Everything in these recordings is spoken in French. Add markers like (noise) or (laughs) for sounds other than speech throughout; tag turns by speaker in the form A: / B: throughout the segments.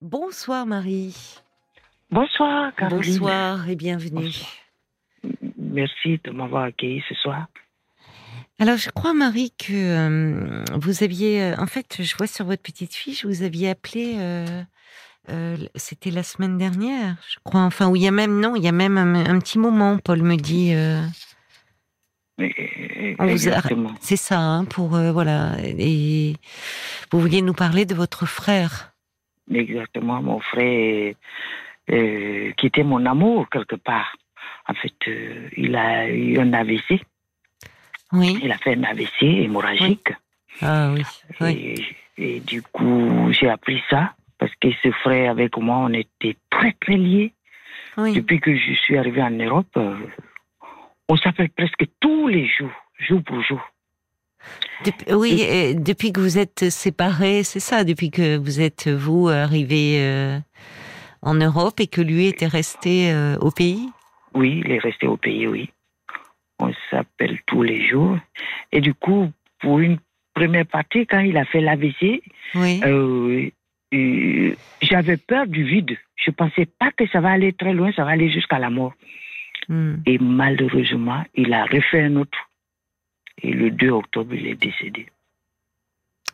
A: Bonsoir Marie.
B: Bonsoir, Caroline.
A: Bonsoir et bienvenue.
B: Merci de m'avoir accueilli ce soir.
A: Alors, je crois, Marie, que euh, vous aviez. euh, en fait, je vois sur votre petite fiche, vous aviez appelé. euh, euh, C'était la semaine dernière, je crois. Enfin, où il y a même. Non, il y a même un, un petit moment, Paul me dit. a-
B: Exactement.
A: C'est ça, hein, pour. voilà. Et vous vouliez nous parler de votre frère.
B: Exactement. Mon frère, euh, qui était mon amour quelque part. En fait, euh, il a eu un AVC.
A: Oui.
B: Il a fait un AVC hémorragique.
A: Ah oui. oui.
B: Et, et du coup, j'ai appris ça parce que ce frère avec moi, on était très, très liés.
A: Oui.
B: Depuis que je suis arrivé en Europe, euh, on s'appelle presque tous les jours, jour pour jour.
A: Depuis, oui, depuis que vous êtes séparés, c'est ça, depuis que vous êtes, vous, arrivé euh, en Europe et que lui était resté euh, au pays?
B: Oui, il est resté au pays, oui. On s'appelle tous les jours. Et du coup, pour une première partie, quand il a fait l'AVC,
A: Oui.
B: euh, euh, j'avais peur du vide. Je pensais pas que ça va aller très loin, ça va aller jusqu'à la mort.
A: Hmm.
B: Et malheureusement, il a refait un autre. Et le 2 octobre, il est décédé.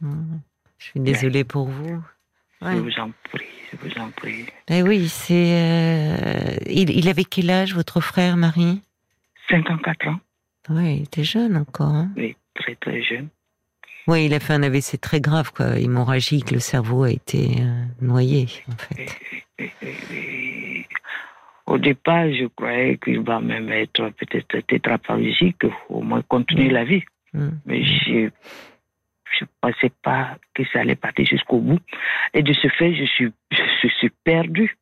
A: Hmm. Je suis désolée pour vous.
B: Je vous en prie, je vous en prie.
A: Eh oui, c'est. euh, il, il avait quel âge, votre frère, Marie?
B: 54 ans,
A: Oui, il était jeune encore. hein.
B: oui, très très jeune.
A: Oui, il a fait un AVC très grave, quoi. Hémorragique, le cerveau a été euh, noyé, en fait.
B: Départ, je croyais qu'il va même être peut-être tétraplégique, au moins continuer la vie.
A: Hmm.
B: Mais je je pensais pas que ça allait partir jusqu'au bout. Et de ce fait, je suis, (laughs) je suis perdu.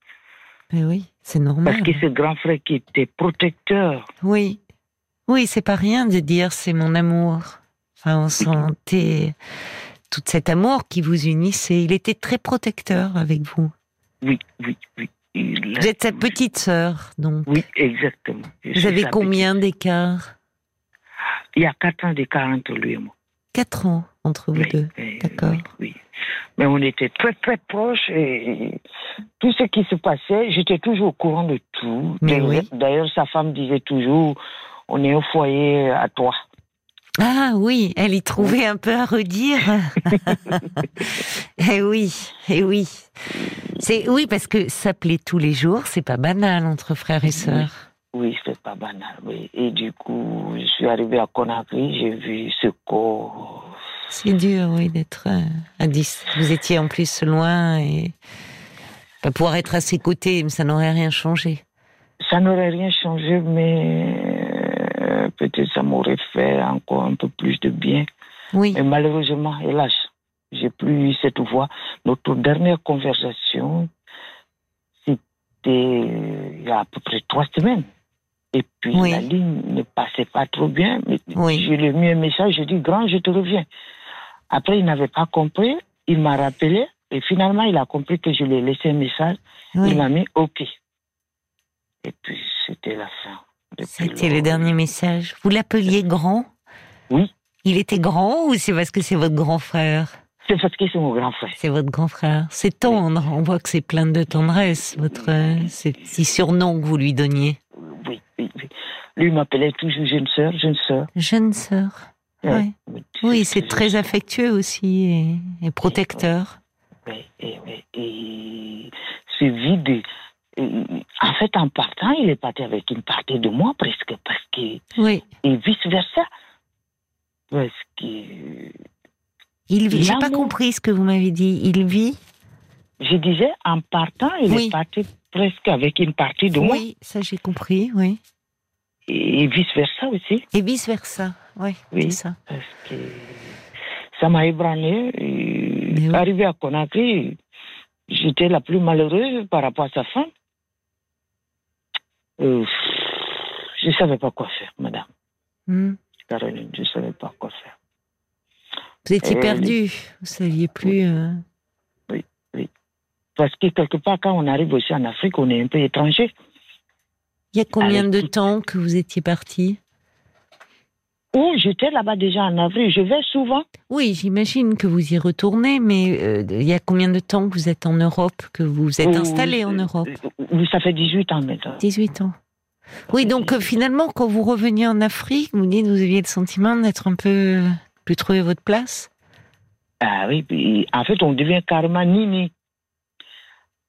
A: Mais oui, c'est normal.
B: Parce que ce grand frère qui était protecteur,
A: Oui, oui, c'est pas rien de dire c'est mon amour. Enfin, on sentait tout cet amour qui vous unissait. Il était très protecteur avec vous.
B: oui, oui, oui. Il-
A: Vous êtes sa petite sœur, donc.
B: Oui, exactement. Je
A: Vous avez combien d'écart
B: Il y a quatre ans d'écart entre lui et moi.
A: Quatre ans entre vous
B: Oui,
A: deux.
B: oui,
A: D'accord.
B: Oui, oui. Mais on était très très proches et tout ce qui se passait, j'étais toujours au courant de tout.
A: Mais
B: D'ailleurs-
A: oui.
B: D'ailleurs, sa femme disait toujours, on est au foyer à toi.
A: Ah oui, elle y trouvait un peu à redire. (laughs) eh oui, eh oui. C'est oui parce que s'appeler tous les jours, c'est pas banal entre frères et sœurs.
B: Oui, c'est pas banal. Oui. Et du coup, je suis arrivé à Conakry, j'ai vu ce corps.
A: C'est dur, oui, d'être euh, à 10. Vous étiez en plus loin et pas pouvoir être à ses côtés, mais ça n'aurait rien changé.
B: Ça n'aurait rien changé, mais euh, peut-être ça m'aurait fait encore un peu plus de bien.
A: Oui,
B: Mais malheureusement, hélas, j'ai plus eu cette voix. Notre dernière conversation, c'était il y a à peu près trois semaines. Et puis
A: Oui.
B: la ligne ne passait pas trop bien. Mais
A: Oui.
B: Je lui ai mis un message, j'ai dit, grand, je te reviens. Après, il n'avait pas compris, il m'a rappelé, et finalement, il a compris que je lui ai laissé un message.
A: oui.
B: Il m'a mis OK. Et puis, c'était la fin.
A: C'était le dernier message. Vous l'appeliez grand?
B: Oui.
A: Il était grand ou c'est parce que c'est votre grand frère?
B: C'est c'est mon grand frère.
A: C'est votre grand frère. C'est tendre. On voit que c'est plein de tendresse, votre ces petits surnoms que vous lui donniez.
B: Oui, oui, oui. Lui m'appelait toujours jeune sœur, jeune sœur.
A: Jeune sœur. Ouais.
B: Oui,
A: Oui, c'est très affectueux aussi et, et protecteur.
B: Oui, et, et, et ce vide. en fait, en partant, il est parti avec une partie de moi presque, parce que.
A: Oui.
B: Et vice-versa. Parce que.
A: Il vit. J'ai pas compris ce que vous m'avez dit. Il vit.
B: Je disais, en partant, il
A: Oui.
B: est parti presque avec une partie de moi.
A: Oui, ça j'ai compris. Oui.
B: Et vice-versa aussi.
A: Et vice versa. Oui, ça.
B: Parce que ça m'a ébranlé.
A: Oui.
B: Arrivé à Conakry, j'étais la plus malheureuse par rapport à sa femme. Euh, je ne savais pas quoi faire, madame.
A: Hmm.
B: Caroline, je ne savais pas quoi faire.
A: Vous étiez
B: Euh,
A: perdu. Vous saviez plus. euh,
B: Parce que quelque part, quand on arrive aussi en Afrique, on est un peu étranger.
A: Il y a combien
B: Avec
A: de temps que vous étiez parti?
B: Oh, j'étais là-bas déjà en avril. Je vais souvent.
A: Oui, j'imagine que vous y retournez, mais euh, il y a combien de temps que vous êtes en Europe, que vous êtes
B: Oh,
A: installé en
B: euh,
A: Europe?
B: Oui, ça fait 18 ans maintenant.
A: 18 ans. Oui, donc euh, finalement, quand vous reveniez en Afrique, vous dites vous aviez le sentiment d'être un peu plus trouver votre place?
B: Ah oui, puis en fait, on devient carrément nini.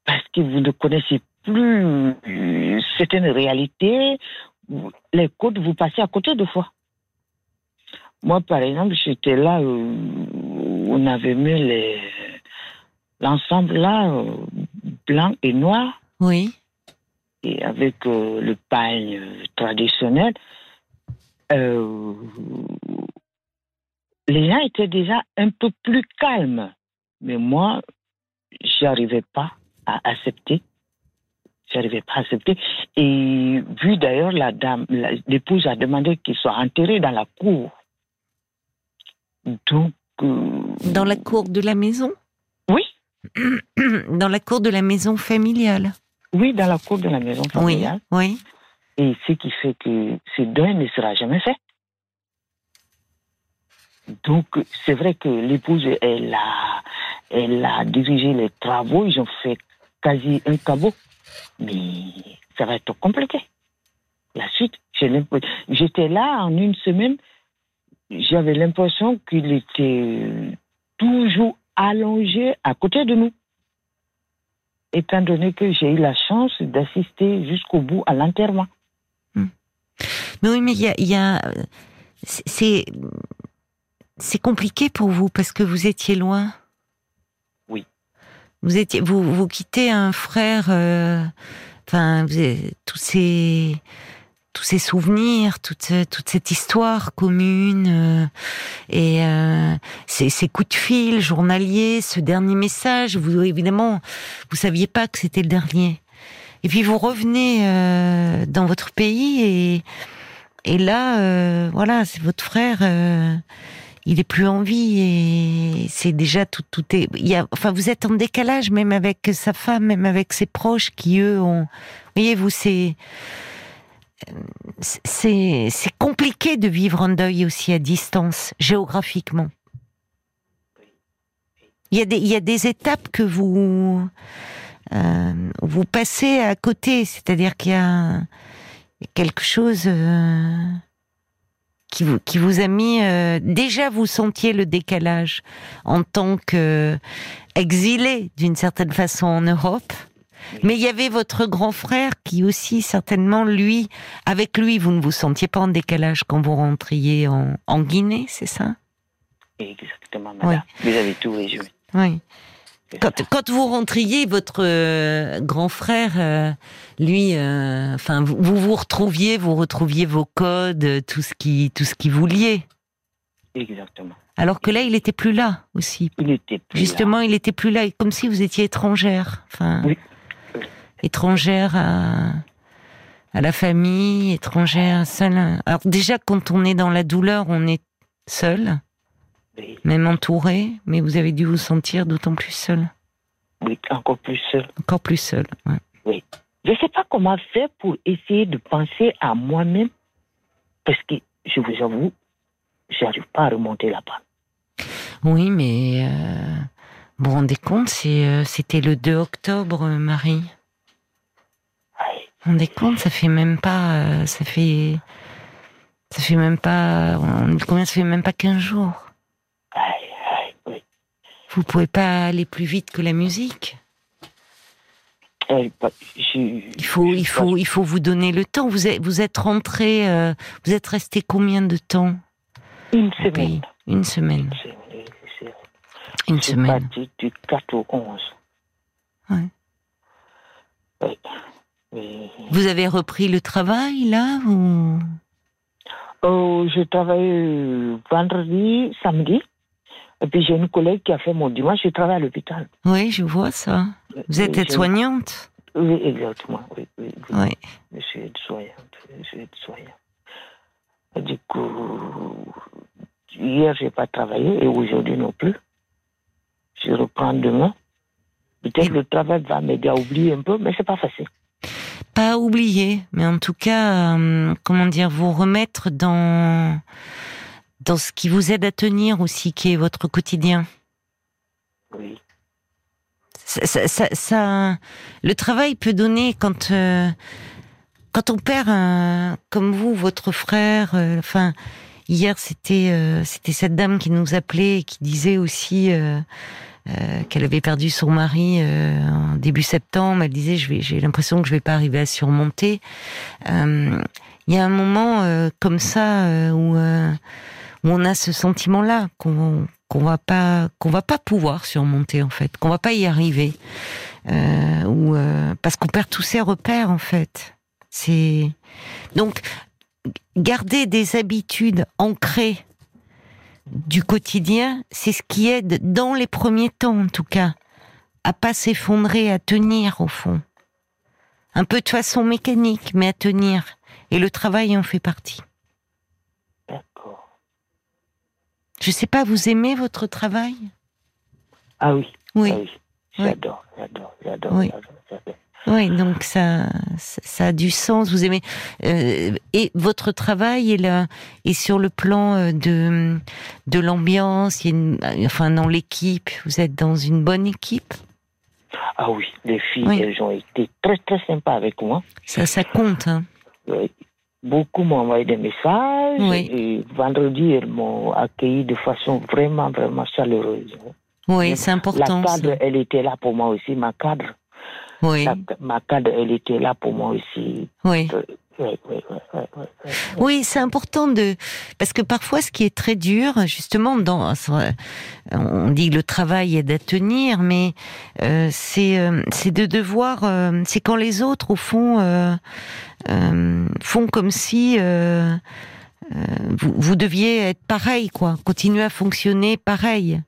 B: Parce que vous ne connaissez plus certaines réalités. Les côtes, vous passez à côté de fois. Moi, par exemple, j'étais là, euh, on avait mis les- l'ensemble là, blanc et noir,
A: Oui.
B: et avec euh, le pagne traditionnel. Euh, les gens étaient déjà un peu plus calmes. Mais moi, j'arrivais pas à accepter. J'arrivais pas à accepter. Et vu d'ailleurs la dame, l'épouse a demandé qu'il soit enterré dans la cour. Donc. euh,
A: Dans la cour de la maison?
B: Oui, (clears throat)
A: Dans la cour de la maison familiale?
B: Oui, dans la cour de la maison
A: Oui,
B: familiale.
A: oui.
B: Et ce qui fait que ce deuil ne sera jamais fait. Donc, c'est vrai que l'épouse, elle a, elle a dirigé les travaux, ils ont fait quasi un cabot. Mais ça va être compliqué. La suite, j'étais là en une semaine, j'avais l'impression qu'il était toujours allongé à côté de nous. Étant donné que j'ai eu la chance d'assister jusqu'au bout à l'enterrement.
A: Mais oui, mais il y a- c'est, c'est compliqué pour vous parce que vous étiez loin.
B: Oui.
A: Vous étiez, vous, vous quittez un frère. euh, enfin, tous ces, tous ces souvenirs, toute, toute cette histoire commune euh, et euh, ces, ces coups de fil journaliers, ce dernier message. Vous évidemment, vous saviez pas que c'était le dernier. Et puis vous revenez euh, dans votre pays et et là, voilà, c'est votre frère. Il est plus en vie et c'est déjà tout, tout est. Enfin, vous êtes en décalage même avec sa femme, même avec ses proches qui eux ont. Voyez-vous, c'est c'est compliqué de vivre un deuil aussi à distance géographiquement. Il y a des il y a des étapes que vous euh, vous passez à côté, c'est-à-dire qu'il y a quelque chose euh, qui vous qui vous a mis euh, déjà vous sentiez le décalage en tant que exilé d'une certaine façon en Europe. Mais il y avait votre grand frère qui aussi certainement lui avec lui vous ne vous sentiez pas en décalage quand vous rentriez en, en Guinée, c'est ça?
B: Exactement, madame. Vous avez tout résumé.
A: Oui. Quand, vous rentriez, votre euh, grand frère, euh, lui, euh, enfin, vous, vous vous retrouviez, vous retrouviez vos codes, tout ce qui, tout ce qui vous liait.
B: Exactement.
A: Alors que là, il était plus là aussi.
B: Il était plus
A: Justement, il était plus là, comme si vous étiez étrangère. Enfin,
B: Oui.
A: étrangère à, à la famille, étrangère seule. Alors déjà, quand on est dans la douleur, on est seul,
B: là.
A: Même entouré, mais vous avez dû vous sentir d'autant plus seul,
B: oui, encore plus seul.
A: encore plus seul. ouais.
B: Je ne sais pas comment faire pour essayer de penser à moi-même, parce que je vous avoue, j'arrive pas à remonter la pente.
A: Oui, mais euh, vous vous rendez compte, euh, c'était le 2 octobre, euh, Marie.
B: Aïe,
A: Vous vous rendez compte, ça fait même pas, euh, ça fait, ça fait même pas, on- combien ça fait même pas 15 jours. Vous pouvez pas aller plus vite que la musique.
B: Je-
A: Il faut, il faut, il faut vous donner le temps. Vous êtes, vous êtes rentré, euh, vous êtes resté combien de temps
B: Une semaine.
A: pays? Une semaine. Une semaine.
B: parti du 4 au 11.
A: Ouais.
B: Oui. Oui.
A: Vous avez repris le travail là ou?
B: Oh, je travaille euh, vendredi, samedi. Et puis j'ai une collègue qui a fait mon dimanche, je travaille à l'hôpital.
A: Oui, je vois ça. Vous êtes aide-soignante.
B: Oui, exactement. Oui, oui, oui.
A: Oui.
B: Je suis aide-soignante. Je suis aide-soignante. Et Du coup, hier, je n'ai pas travaillé et aujourd'hui non plus. Je reprends demain. Peut-être
A: Et-
B: le travail va m'aider à oublier un peu, mais c'est pas facile.
A: Pas oublier, mais en tout cas, euh, comment dire, vous remettre dans dans ce qui vous aide à tenir aussi, qui est votre quotidien.
B: Oui.
A: Ça, ça, ça, le travail peut donner quand euh, quand on perd un, comme vous, votre frère. euh, Enfin, hier c'était euh, c'était cette dame qui nous appelait et qui disait aussi euh, qu'elle avait perdu son mari euh, en début septembre. Elle disait je vais j'ai l'impression que je vais pas arriver à surmonter. Euh, Il y a un moment comme ça où on a ce sentiment-là qu'on qu'on va pas qu'on va pas pouvoir surmonter en fait, qu'on va pas y arriver, euh, ou euh, parce qu'on perd tous ses repères en fait. C'est donc garder des habitudes ancrées du quotidien, c'est ce qui aide dans les premiers temps en tout cas à pas s'effondrer, à tenir au fond, un peu de façon mécanique, mais à tenir. Et le travail en fait partie.
B: D'accord.
A: Je sais pas, vous aimez votre travail?
B: Ah oui.
A: Oui.
B: Ah oui. J'adore, j'adore, j'adore,
A: Oui.
B: j'adore, j'adore.
A: Oui, donc ça, ça a du sens. Vous aimez euh, et votre travail est là et sur le plan euh, de de l'ambiance. Enfin dans l'équipe, vous êtes dans une bonne équipe?
B: Ah oui, les filles,
A: Oui.
B: elles ont été très très sympas avec moi.
A: Ça, ça compte. Hein?
B: Beaucoup m'ont envoyé des messages.
A: Oui.
B: Et vendredi, elles m'ont accueilli de façon vraiment, vraiment chaleureuse.
A: Oui, c'est important.
B: La
A: ça.
B: cadre, elle était là pour moi aussi, ma cadre.
A: Oui,
B: La- ma cadre, elle était là pour moi aussi.
A: oui.
B: Oui,
A: c'est important de parce que parfois ce qui est très dur, justement, dans on dit que le travail est à mais euh, c'est euh, c'est de devoir, euh, c'est quand les autres au fond font comme si vous, vous deviez être pareil, quoi, continuer à fonctionner pareil.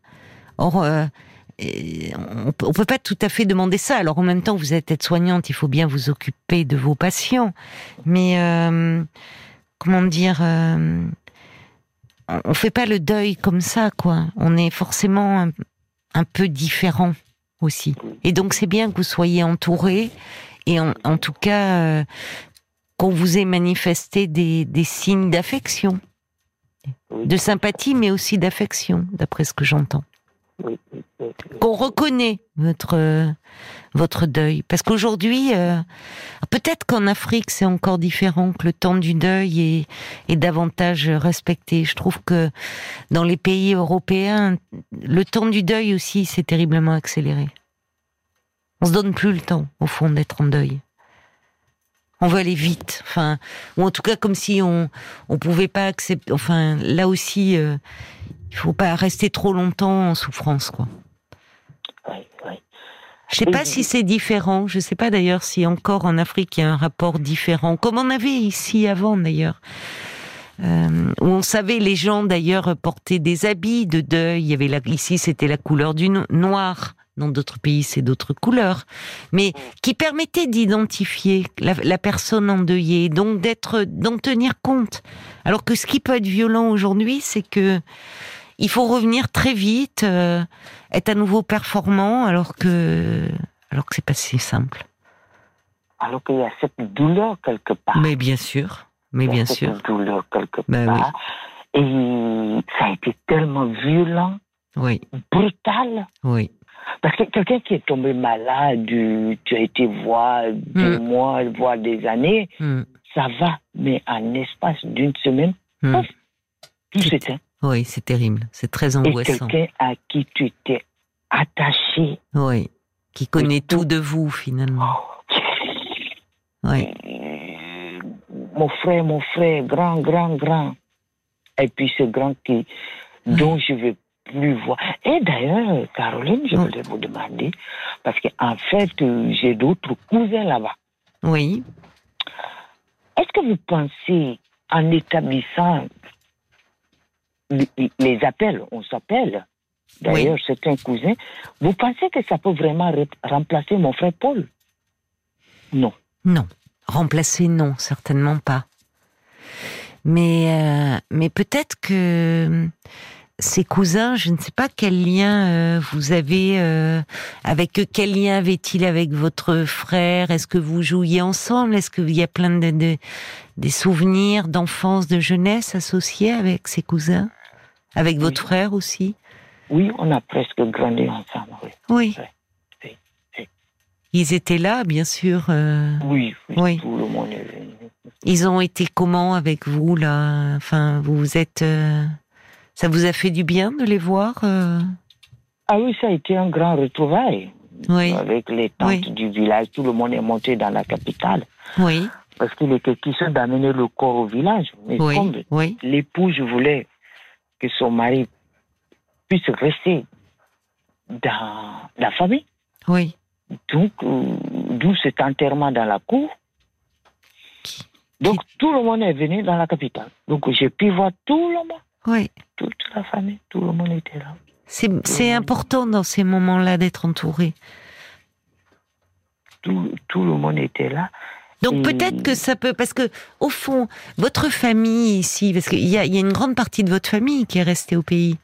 A: Or, et on, peut- on peut pas tout à fait demander ça. Alors en même temps, vous êtes aide-soignante, il faut bien vous occuper de vos patients, mais euh, comment dire, euh, on, fait pas le deuil comme ça, quoi. On est forcément un, un peu différent aussi, et donc c'est bien que vous soyez entouré. Et en, en tout cas euh, qu'on vous ait manifesté des, des signes d'affection, de sympathie, mais aussi d'affection, d'après ce que j'entends Qu'on reconnaît votre euh, votre deuil. Parce qu'aujourd'hui euh, peut-être qu'en Afrique c'est encore différent que le temps du deuil est, est davantage respecté. Je trouve que dans les pays européens le temps du deuil aussi s'est terriblement accéléré. On se donne plus le temps au fond d'être en deuil. On veut aller vite enfin ou en tout cas comme si on on pouvait pas accepter enfin là aussi euh, il faut pas rester trop longtemps en souffrance quoi
B: oui, oui.
A: je sais pas si c'est différent. Je sais pas d'ailleurs si encore en Afrique il y a un rapport différent, comme on avait ici avant d'ailleurs. Euh, où on savait les gens d'ailleurs porter des habits de deuil. Il y avait la, ici c'était la couleur du no- noir. Dans d'autres pays c'est d'autres couleurs, mais qui permettait d'identifier la, la personne endeuillée, donc d'être, d'en tenir compte. Alors que ce qui peut être violent aujourd'hui, c'est que il faut revenir très vite, euh, être à nouveau performant, alors que alors que c'est pas si simple.
B: Alors qu'il y a cette douleur quelque part.
A: Mais bien sûr, mais
B: Il y a
A: bien
B: cette
A: sûr,
B: douleur quelque
A: Ben
B: part. Et ça a été tellement violent,
A: oui,
B: brutal.
A: oui,
B: Parce que quelqu'un qui est tombé malade, tu as été voir des
A: Mm.
B: mois, voire des années,
A: Hmm,
B: ça va. Mais en espace d'une semaine,
A: hmm.
B: Tout- s'éteint.
A: Oui, c'est terrible, c'est très
B: Et
A: angoissant.
B: quelqu'un à qui tu étais attaché.
A: Oui, qui connaît
B: tout-
A: tout de vous finalement.
B: Oh,
A: Oui,
B: mon frère, mon frère, grand, grand, grand. Et puis ce grand qui, dont je ne veux plus voir. Et d'ailleurs, Caroline, je voulais vous demander, parce qu'en fait, j'ai d'autres cousins là-bas.
A: oui,
B: Est-ce que vous pensez, en établissant les, appels, on s'appelle, d'ailleurs, c'est un cousin, vous pensez que ça peut vraiment re- remplacer mon frère Paul? Non.
A: non, remplacer non, certainement pas. Mais euh, mais peut-être que ces cousins, je ne sais pas quel lien euh, vous avez euh, avec eux. Quel lien avait-il avec votre frère? Est-ce que vous jouiez ensemble? Est-ce qu'il y a plein de, de- des souvenirs d'enfance, de jeunesse associés avec ces cousins? Avec votre frère aussi
B: Oui, on a presque grandi ensemble. Oui.
A: Oui.
B: Ouais. Oui, oui.
A: Ils étaient là, bien sûr. euh,
B: Oui, oui, tout le monde est venu.
A: Ils ont été comment avec vous là? Enfin, vous êtes. euh, Ça vous a fait du bien de les voir euh?
B: Ah oui, ça a été un grand retrouvaille.
A: Oui,
B: Avec les tentes
A: Oui.
B: du village, tout le monde est monté dans la capitale.
A: oui,
B: Parce qu'il était question d'amener le corps au village. Mais
A: oui,
B: comme
A: oui,
B: l'épouse voulait que son mari puisse rester dans la famille,
A: oui.
B: donc euh, d'où cet enterrement dans la cour. Donc tout le monde est venu dans la capitale. Donc j'ai pu voir tout le monde,
A: oui.
B: toute la famille, tout le monde était là.
A: C'est c'est important dans ces moments-là d'être entouré.
B: Tout, tout le monde était là.
A: Donc
B: Et-
A: peut-être que ça peut, parce que au fond, votre famille ici, parce qu'il y a, il y a une grande partie de votre famille qui est restée au pays.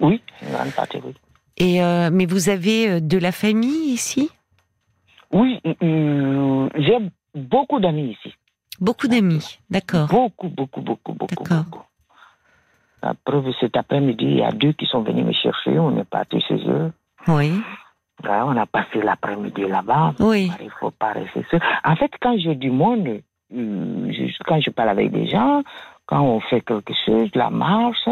B: Oui, une grande partie, oui.
A: Et euh, mais vous avez euh, de la famille ici,
B: Oui, euh, j'ai beaucoup d'amis ici.
A: beaucoup d'amis, d'accord.
B: Beaucoup, beaucoup, beaucoup, beaucoup,
A: D'accord.
B: beaucoup. La preuve, cet après-midi, il y a deux qui sont venus me chercher. On est partis chez eux.
A: Oui,
B: Là, on a passé l'après-midi là-bas.
A: oui,
B: Il faut pas rester seul. En fait, quand j'ai du monde, je- quand je parle avec des gens, quand on fait quelque chose, la marche,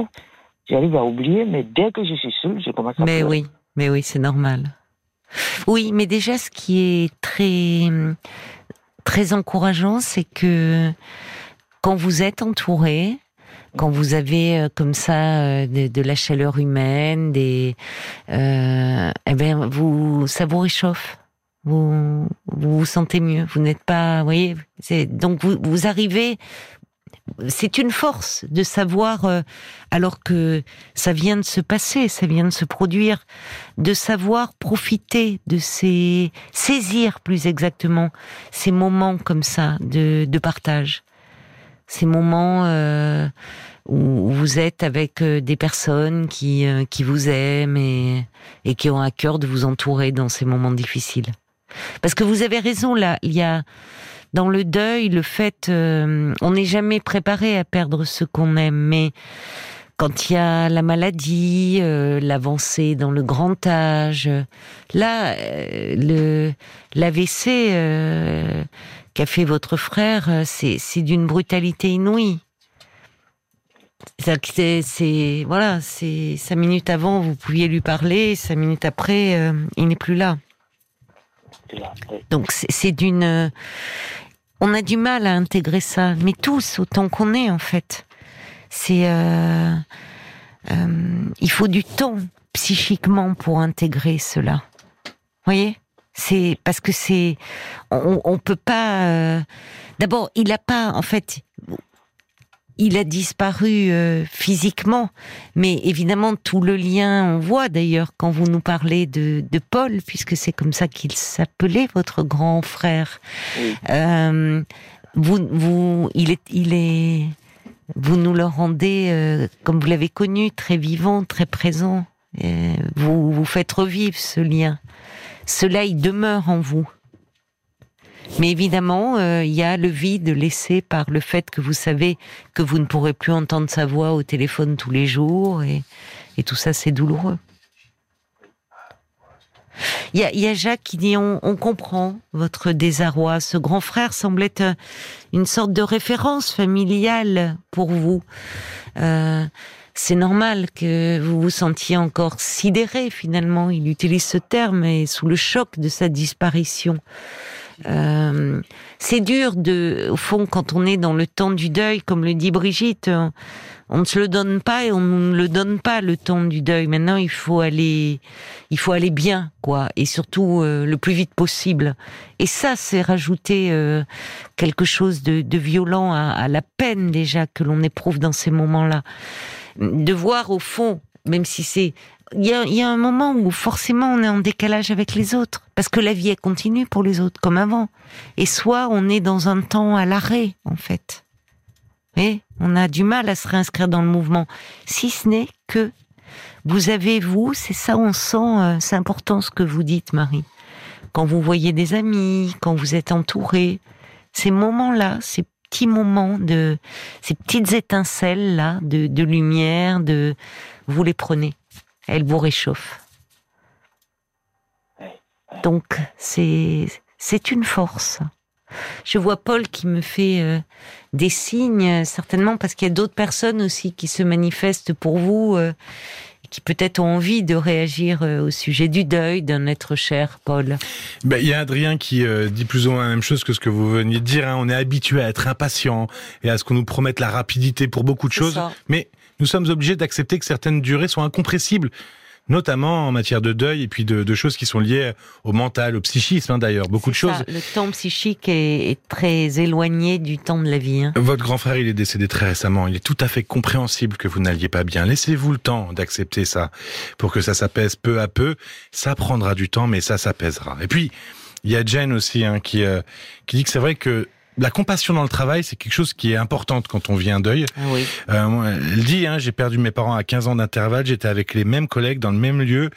B: j'arrive à oublier, mais dès que je suis seule, je commence à
A: mais
B: pleurer.
A: oui, mais oui, c'est normal. Oui, mais déjà, ce qui est très très encourageant, c'est que quand vous êtes entouré, quand vous avez euh, comme ça euh, de, de la chaleur humaine, des, euh, eh ben vous, ça vous réchauffe. Vous vous, vous sentez mieux. Vous n'êtes pas, vous voyez. Donc vous vous arrivez. C'est une force de savoir, euh, alors que ça vient de se passer, ça vient de se produire, de savoir profiter de ces saisir plus exactement ces moments comme ça de, de partage, ces moments euh, où vous êtes avec euh, des personnes qui euh, qui vous aiment et, et qui ont à cœur de vous entourer dans ces moments difficiles. Parce que vous avez raison là, il y a dans le deuil le fait, euh, on n'est jamais préparé à perdre ce qu'on aime, mais quand il y a la maladie, l'avancée dans le grand âge, là, l'AVC qu'a fait votre frère, euh, c'est d'une brutalité inouïe. C'est- voilà, c'est cinq minutes avant vous pouviez lui parler, cinq minutes après euh, il n'est plus là. Donc c'est d'une, euh, on a du mal à intégrer ça, mais tous autant qu'on est en fait. C'est, il faut du temps psychiquement pour intégrer cela. Vous voyez, c'est parce que c'est, on, on peut pas. euh, D'abord, il a pas en fait. Il a disparu euh, physiquement, mais évidemment tout le lien, on voit d'ailleurs quand vous nous parlez de, de Paul, puisque c'est comme ça qu'il s'appelait votre grand frère.
B: Oui.
A: Euh, vous, vous, il est, il est, vous nous le rendez, comme vous l'avez connu, très vivant, très présent. Et vous, vous faites revivre ce lien. Cela, il demeure en vous. Mais évidemment, euh, il y a le vide laissé par le fait que vous savez que vous ne pourrez plus entendre sa voix au téléphone tous les jours, et, tout ça, c'est douloureux. Il y a, y a Jacques qui dit on, comprend votre désarroi. Ce grand frère euh, une sorte de référence familiale pour vous. Euh, c'est normal que vous vous sentiez encore sidéré finalement. Il utilise ce terme et sous le choc de sa disparition. Euh, c'est dur de, au fond, quand on est dans le temps du deuil, comme le dit Brigitte, on, on ne se le donne pas et on ne le donne pas le temps du deuil. Maintenant, il faut aller, il faut aller bien, quoi, et surtout euh, le plus vite possible. Et ça, c'est rajouter euh, quelque chose de, de violent à, à la peine déjà que l'on éprouve dans ces moments-là. De voir au fond, même si c'est il y, a, y a un moment où forcément on est en décalage avec les autres, parce que la vie elle continue pour les autres comme avant. Et soit on est dans un temps à l'arrêt en fait. Et on a du mal à se réinscrire dans le mouvement, si ce n'est que vous avez vous, c'est ça on sent, euh, c'est important ce que vous dites Marie. Quand vous voyez des amis, quand vous êtes entouré, ces moments-là, ces petits moments, de ces petites étincelles là, de, lumière, de vous les prenez. Elles vous réchauffent. Donc c'est c'est une force. Je vois Paul qui me fait euh, des signes, certainement parce qu'il y a d'autres personnes aussi qui se manifestent pour vous, euh, qui peut-être ont envie de réagir euh, au sujet du deuil d'un être cher, Paul.
C: Ben, il y a Adrien qui dit plus ou moins la même chose que ce que vous veniez de dire. Hein. On est habitué à être impatient et à ce qu'on nous promette la rapidité pour beaucoup de choses, mais nous sommes obligés d'accepter que certaines durées sont incompressibles notamment en matière de deuil et puis de, choses qui sont liées au mental, au psychisme hein, d'ailleurs, beaucoup de choses.
A: Le temps psychique est, très éloigné du temps de la vie. Hein.
C: Votre grand frère, il est décédé très récemment. Il est tout à fait compréhensible que vous n'alliez pas bien. Laissez-vous le temps d'accepter ça pour que ça s'apaise peu à peu. Ça prendra du temps, mais ça s'apaisera. Et puis, il y a Jen aussi hein, qui, euh, qui dit que c'est vrai que la compassion dans le travail, c'est quelque chose qui est importante quand on vit un deuil.
A: Ah oui.
C: Euh, elle dit, hein, j'ai perdu mes parents à 15 ans d'intervalle, j'étais avec les mêmes collègues dans le même lieu.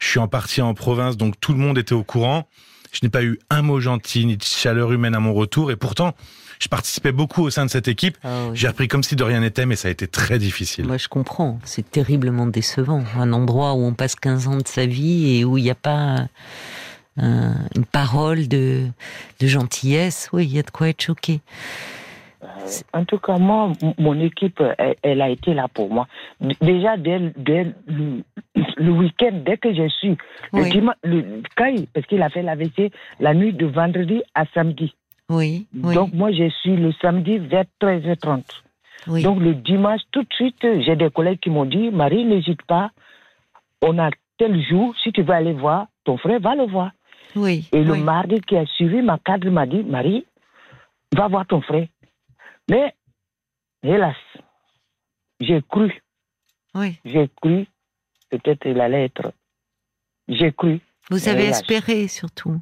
C: Je suis en partie en province, donc tout le monde était au courant. Je n'ai pas eu un mot gentil ni de chaleur humaine à mon retour, et pourtant, je participais beaucoup au sein de cette équipe. Ah j'ai appris comme si de rien n'était, mais ça a été très difficile.
A: Moi, je comprends. C'est terriblement décevant. Un endroit où on passe 15 ans de sa vie et où il n'y a pas une parole de, de gentillesse, oui, il y a de quoi être choqué.
B: En tout cas, moi, mon équipe, elle, a été là pour moi. Déjà, dès, le, week-end, dès que je suis, le dimanche, le, parce qu'il a fait la l'AVC la nuit de vendredi à samedi.
A: Oui,
B: Donc, moi, je suis le samedi vers 13h30. Oui. Donc, le dimanche, tout de suite, j'ai des collègues qui m'ont dit Marie, n'hésite pas, on a tel jour, si tu veux aller voir, ton frère va le voir. Et le mardi qui a suivi, ma cadre m'a dit, Marie, va voir ton frère. Mais, hélas, j'ai cru.
A: Oui.
B: J'ai cru. Peut-être il allait être. J'ai cru.
A: Vous avez espéré surtout.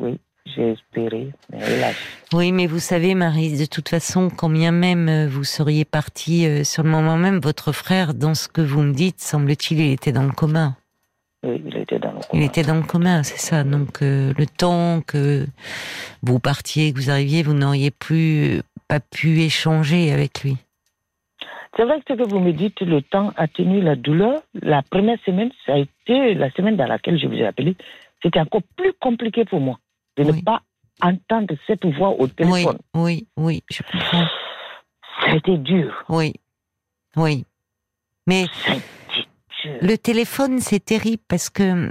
B: Oui, j'ai espéré, mais hélas.
A: Oui, mais vous savez, Marie, de toute façon, quand bien même euh, vous seriez partie euh, sur le moment même, votre frère, dans ce que vous me dites, semble-t-il, il était dans le commun
B: il était dans le commun.
A: Il était dans le commun, c'est ça. Donc euh, le temps que vous partiez, que vous arriviez, vous n'auriez plus pas pu échanger avec lui.
B: C'est vrai que ce que vous me dites, le temps a tenu la douleur. La première semaine, ça a été la semaine dans laquelle je vous ai appelé. C'était encore plus compliqué pour moi de ne pas entendre cette voix au téléphone.
A: Oui, oui, oui, je comprends.
B: Ça a été dur.
A: Oui, oui. Mais le téléphone, c'est terrible parce que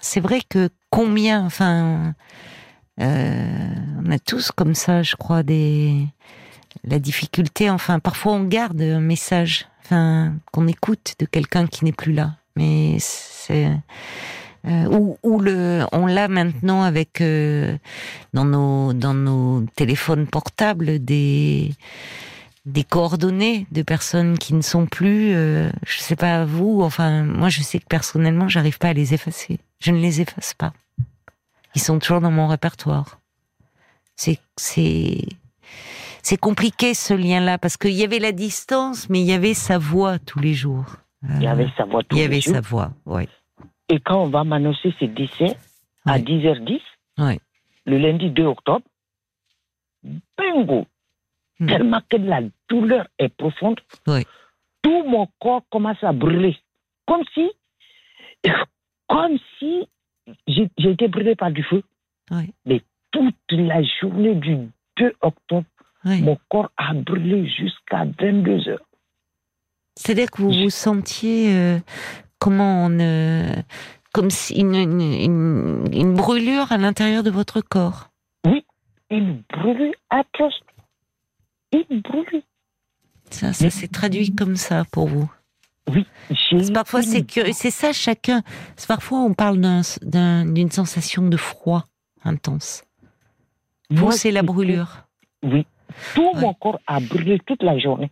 A: c'est vrai que combien, enfin, euh, on a tous comme ça, je crois, des la difficulté. Enfin, parfois on garde un message, enfin, qu'on écoute de quelqu'un qui n'est plus là, mais c'est euh, ou, le, on l'a maintenant avec euh, dans nos dans nos téléphones portables des des coordonnées de personnes qui ne sont plus, euh, je sais pas vous, enfin moi je sais que personnellement j'arrive pas à les effacer. Je ne les efface pas. Ils sont toujours dans mon répertoire. C'est c'est c'est compliqué ce lien-là parce qu'il y avait la distance, mais il y avait sa voix tous les jours.
B: il y avait sa voix tous
A: les jours. Il y avait sa voix, oui.
B: Et quand on va m'annoncer ces décès à 10h10, le lundi 2 octobre, bingo, Hmm. tellement que la douleur est profonde. Tout mon corps commence à brûler. Comme si, (coughs) comme si j'ai été brûlé par du feu. Mais toute la journée du 2 octobre, mon corps a brûlé jusqu'à 22 heures.
A: C'est-à-dire que vous vous sentiez euh, comment on, comme si une, une, une, brûlure à l'intérieur de votre corps.
B: Oui, une brûlure atroce.
A: Ça, ça s'est traduit comme ça pour vous
B: Oui.
A: Parfois, c'est que c'est ça chacun. Parfois, on parle d'une sensation de froid intense. Vous, c'est la brûlure.
B: Oui. Tout mon corps a brûlé toute la journée.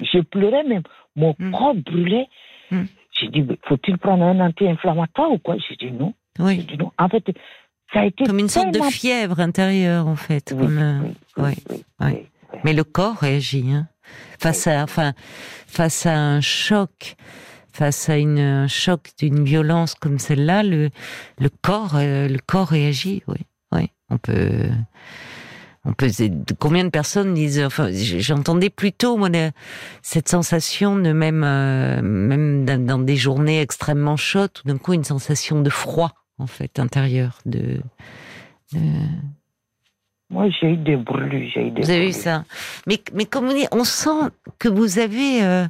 B: Je pleurais même. Mon hmm. corps brûlait. Hmm. J'ai dit, faut-il prendre un anti-inflammatoire ou quoi? J'ai dit non.
A: Oui. Dit
B: non. En fait, ça a été
A: comme une sorte de fièvre intérieure, en fait.
B: Oui,
A: oui, oui, mais le corps réagit. Hein. Face, à, enfin, face à un choc, face à une, un choc d'une violence comme celle-là, le, le, corps, euh, le corps réagit. Oui, oui. On peut, On peut, combien de personnes disent, enfin, j'entendais plutôt, moi, cette sensation de même, euh, même dans, des journées extrêmement chaudes, tout d'un coup, une sensation de froid, en fait, intérieur, de,
B: Moi, j'ai eu des brûlures, j'ai eu des
A: Vous avez eu ça. Mais, mais comme on dit, on sent que vous avez, euh,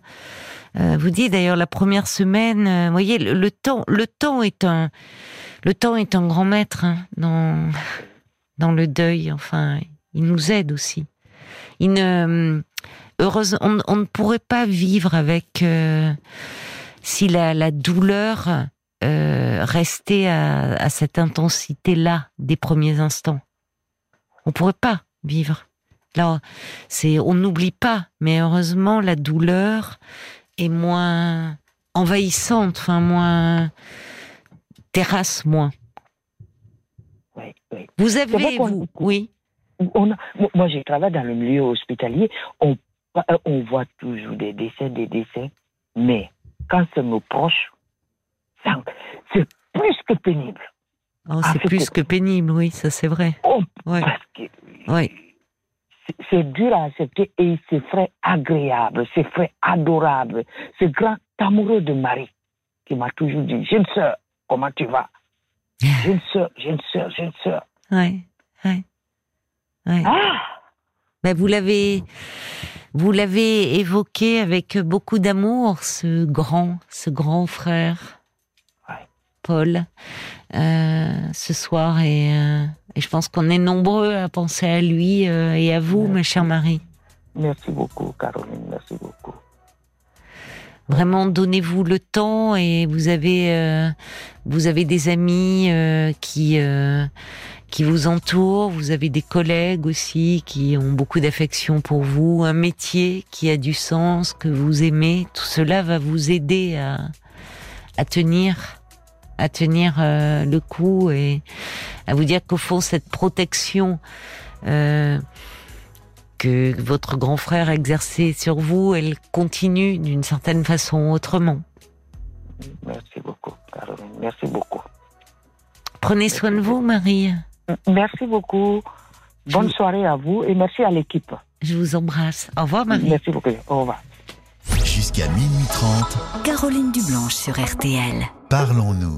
A: euh, vous dites d'ailleurs la première semaine, vous voyez, le, temps, le temps est un, le temps est un grand maître hein, dans, dans le deuil. Enfin, il nous aide aussi. Il ne, heureusement, on, ne pourrait pas vivre avec euh, si la, la douleur euh, restait à, à cette intensité-là des premiers instants. On pourrait pas vivre. Là, c'est, on n'oublie pas, mais heureusement, la douleur est moins envahissante, enfin moins terrasse moins.
B: Oui, oui.
A: Vous avez, vous, oui
B: moi, j'ai travaillé dans le milieu hospitalier. On, euh, on voit toujours des décès, des décès. Mais quand c'est nos proches, c'est plus que pénible.
A: Oh, c'est plus que pénible, oui, ça c'est vrai.
B: Oh, c'est dur à accepter et c'est très agréable, c'est très adorable. Ce grand amoureux de Marie qui m'a toujours dit, jeune sœur, comment tu vas? (laughs) Jeune sœur, jeune sœur, jeune sœur.
A: Oui, oui. Ah ben, vous l'avez, vous l'avez évoqué avec beaucoup d'amour, ce grand, ce grand frère, Paul, euh, ce soir, et, euh, et, je pense qu'on est nombreux à penser à lui euh, et à vous, ma chère Marie.
B: Merci beaucoup, Caroline. Merci beaucoup.
A: Vraiment, donnez-vous le temps et vous avez, vous avez des amis qui qui vous entoure, vous avez des collègues aussi qui ont beaucoup d'affection pour vous, un métier qui a du sens, que vous aimez, tout cela va vous aider à, à tenir, à tenir euh, le coup et à vous dire qu'au fond cette protection euh, que votre grand frère a exercée sur vous, elle continue d'une certaine façon autrement.
B: Merci beaucoup, Caroline. Merci beaucoup.
A: Prenez soin de vous, Marie.
B: Merci beaucoup. Bonne soirée à vous et merci à l'équipe.
A: Je vous embrasse. Au revoir, Marie.
B: Merci beaucoup. Au revoir.
D: Jusqu'à minuit 30. Caroline Dublanche sur RTL. Parlons-nous.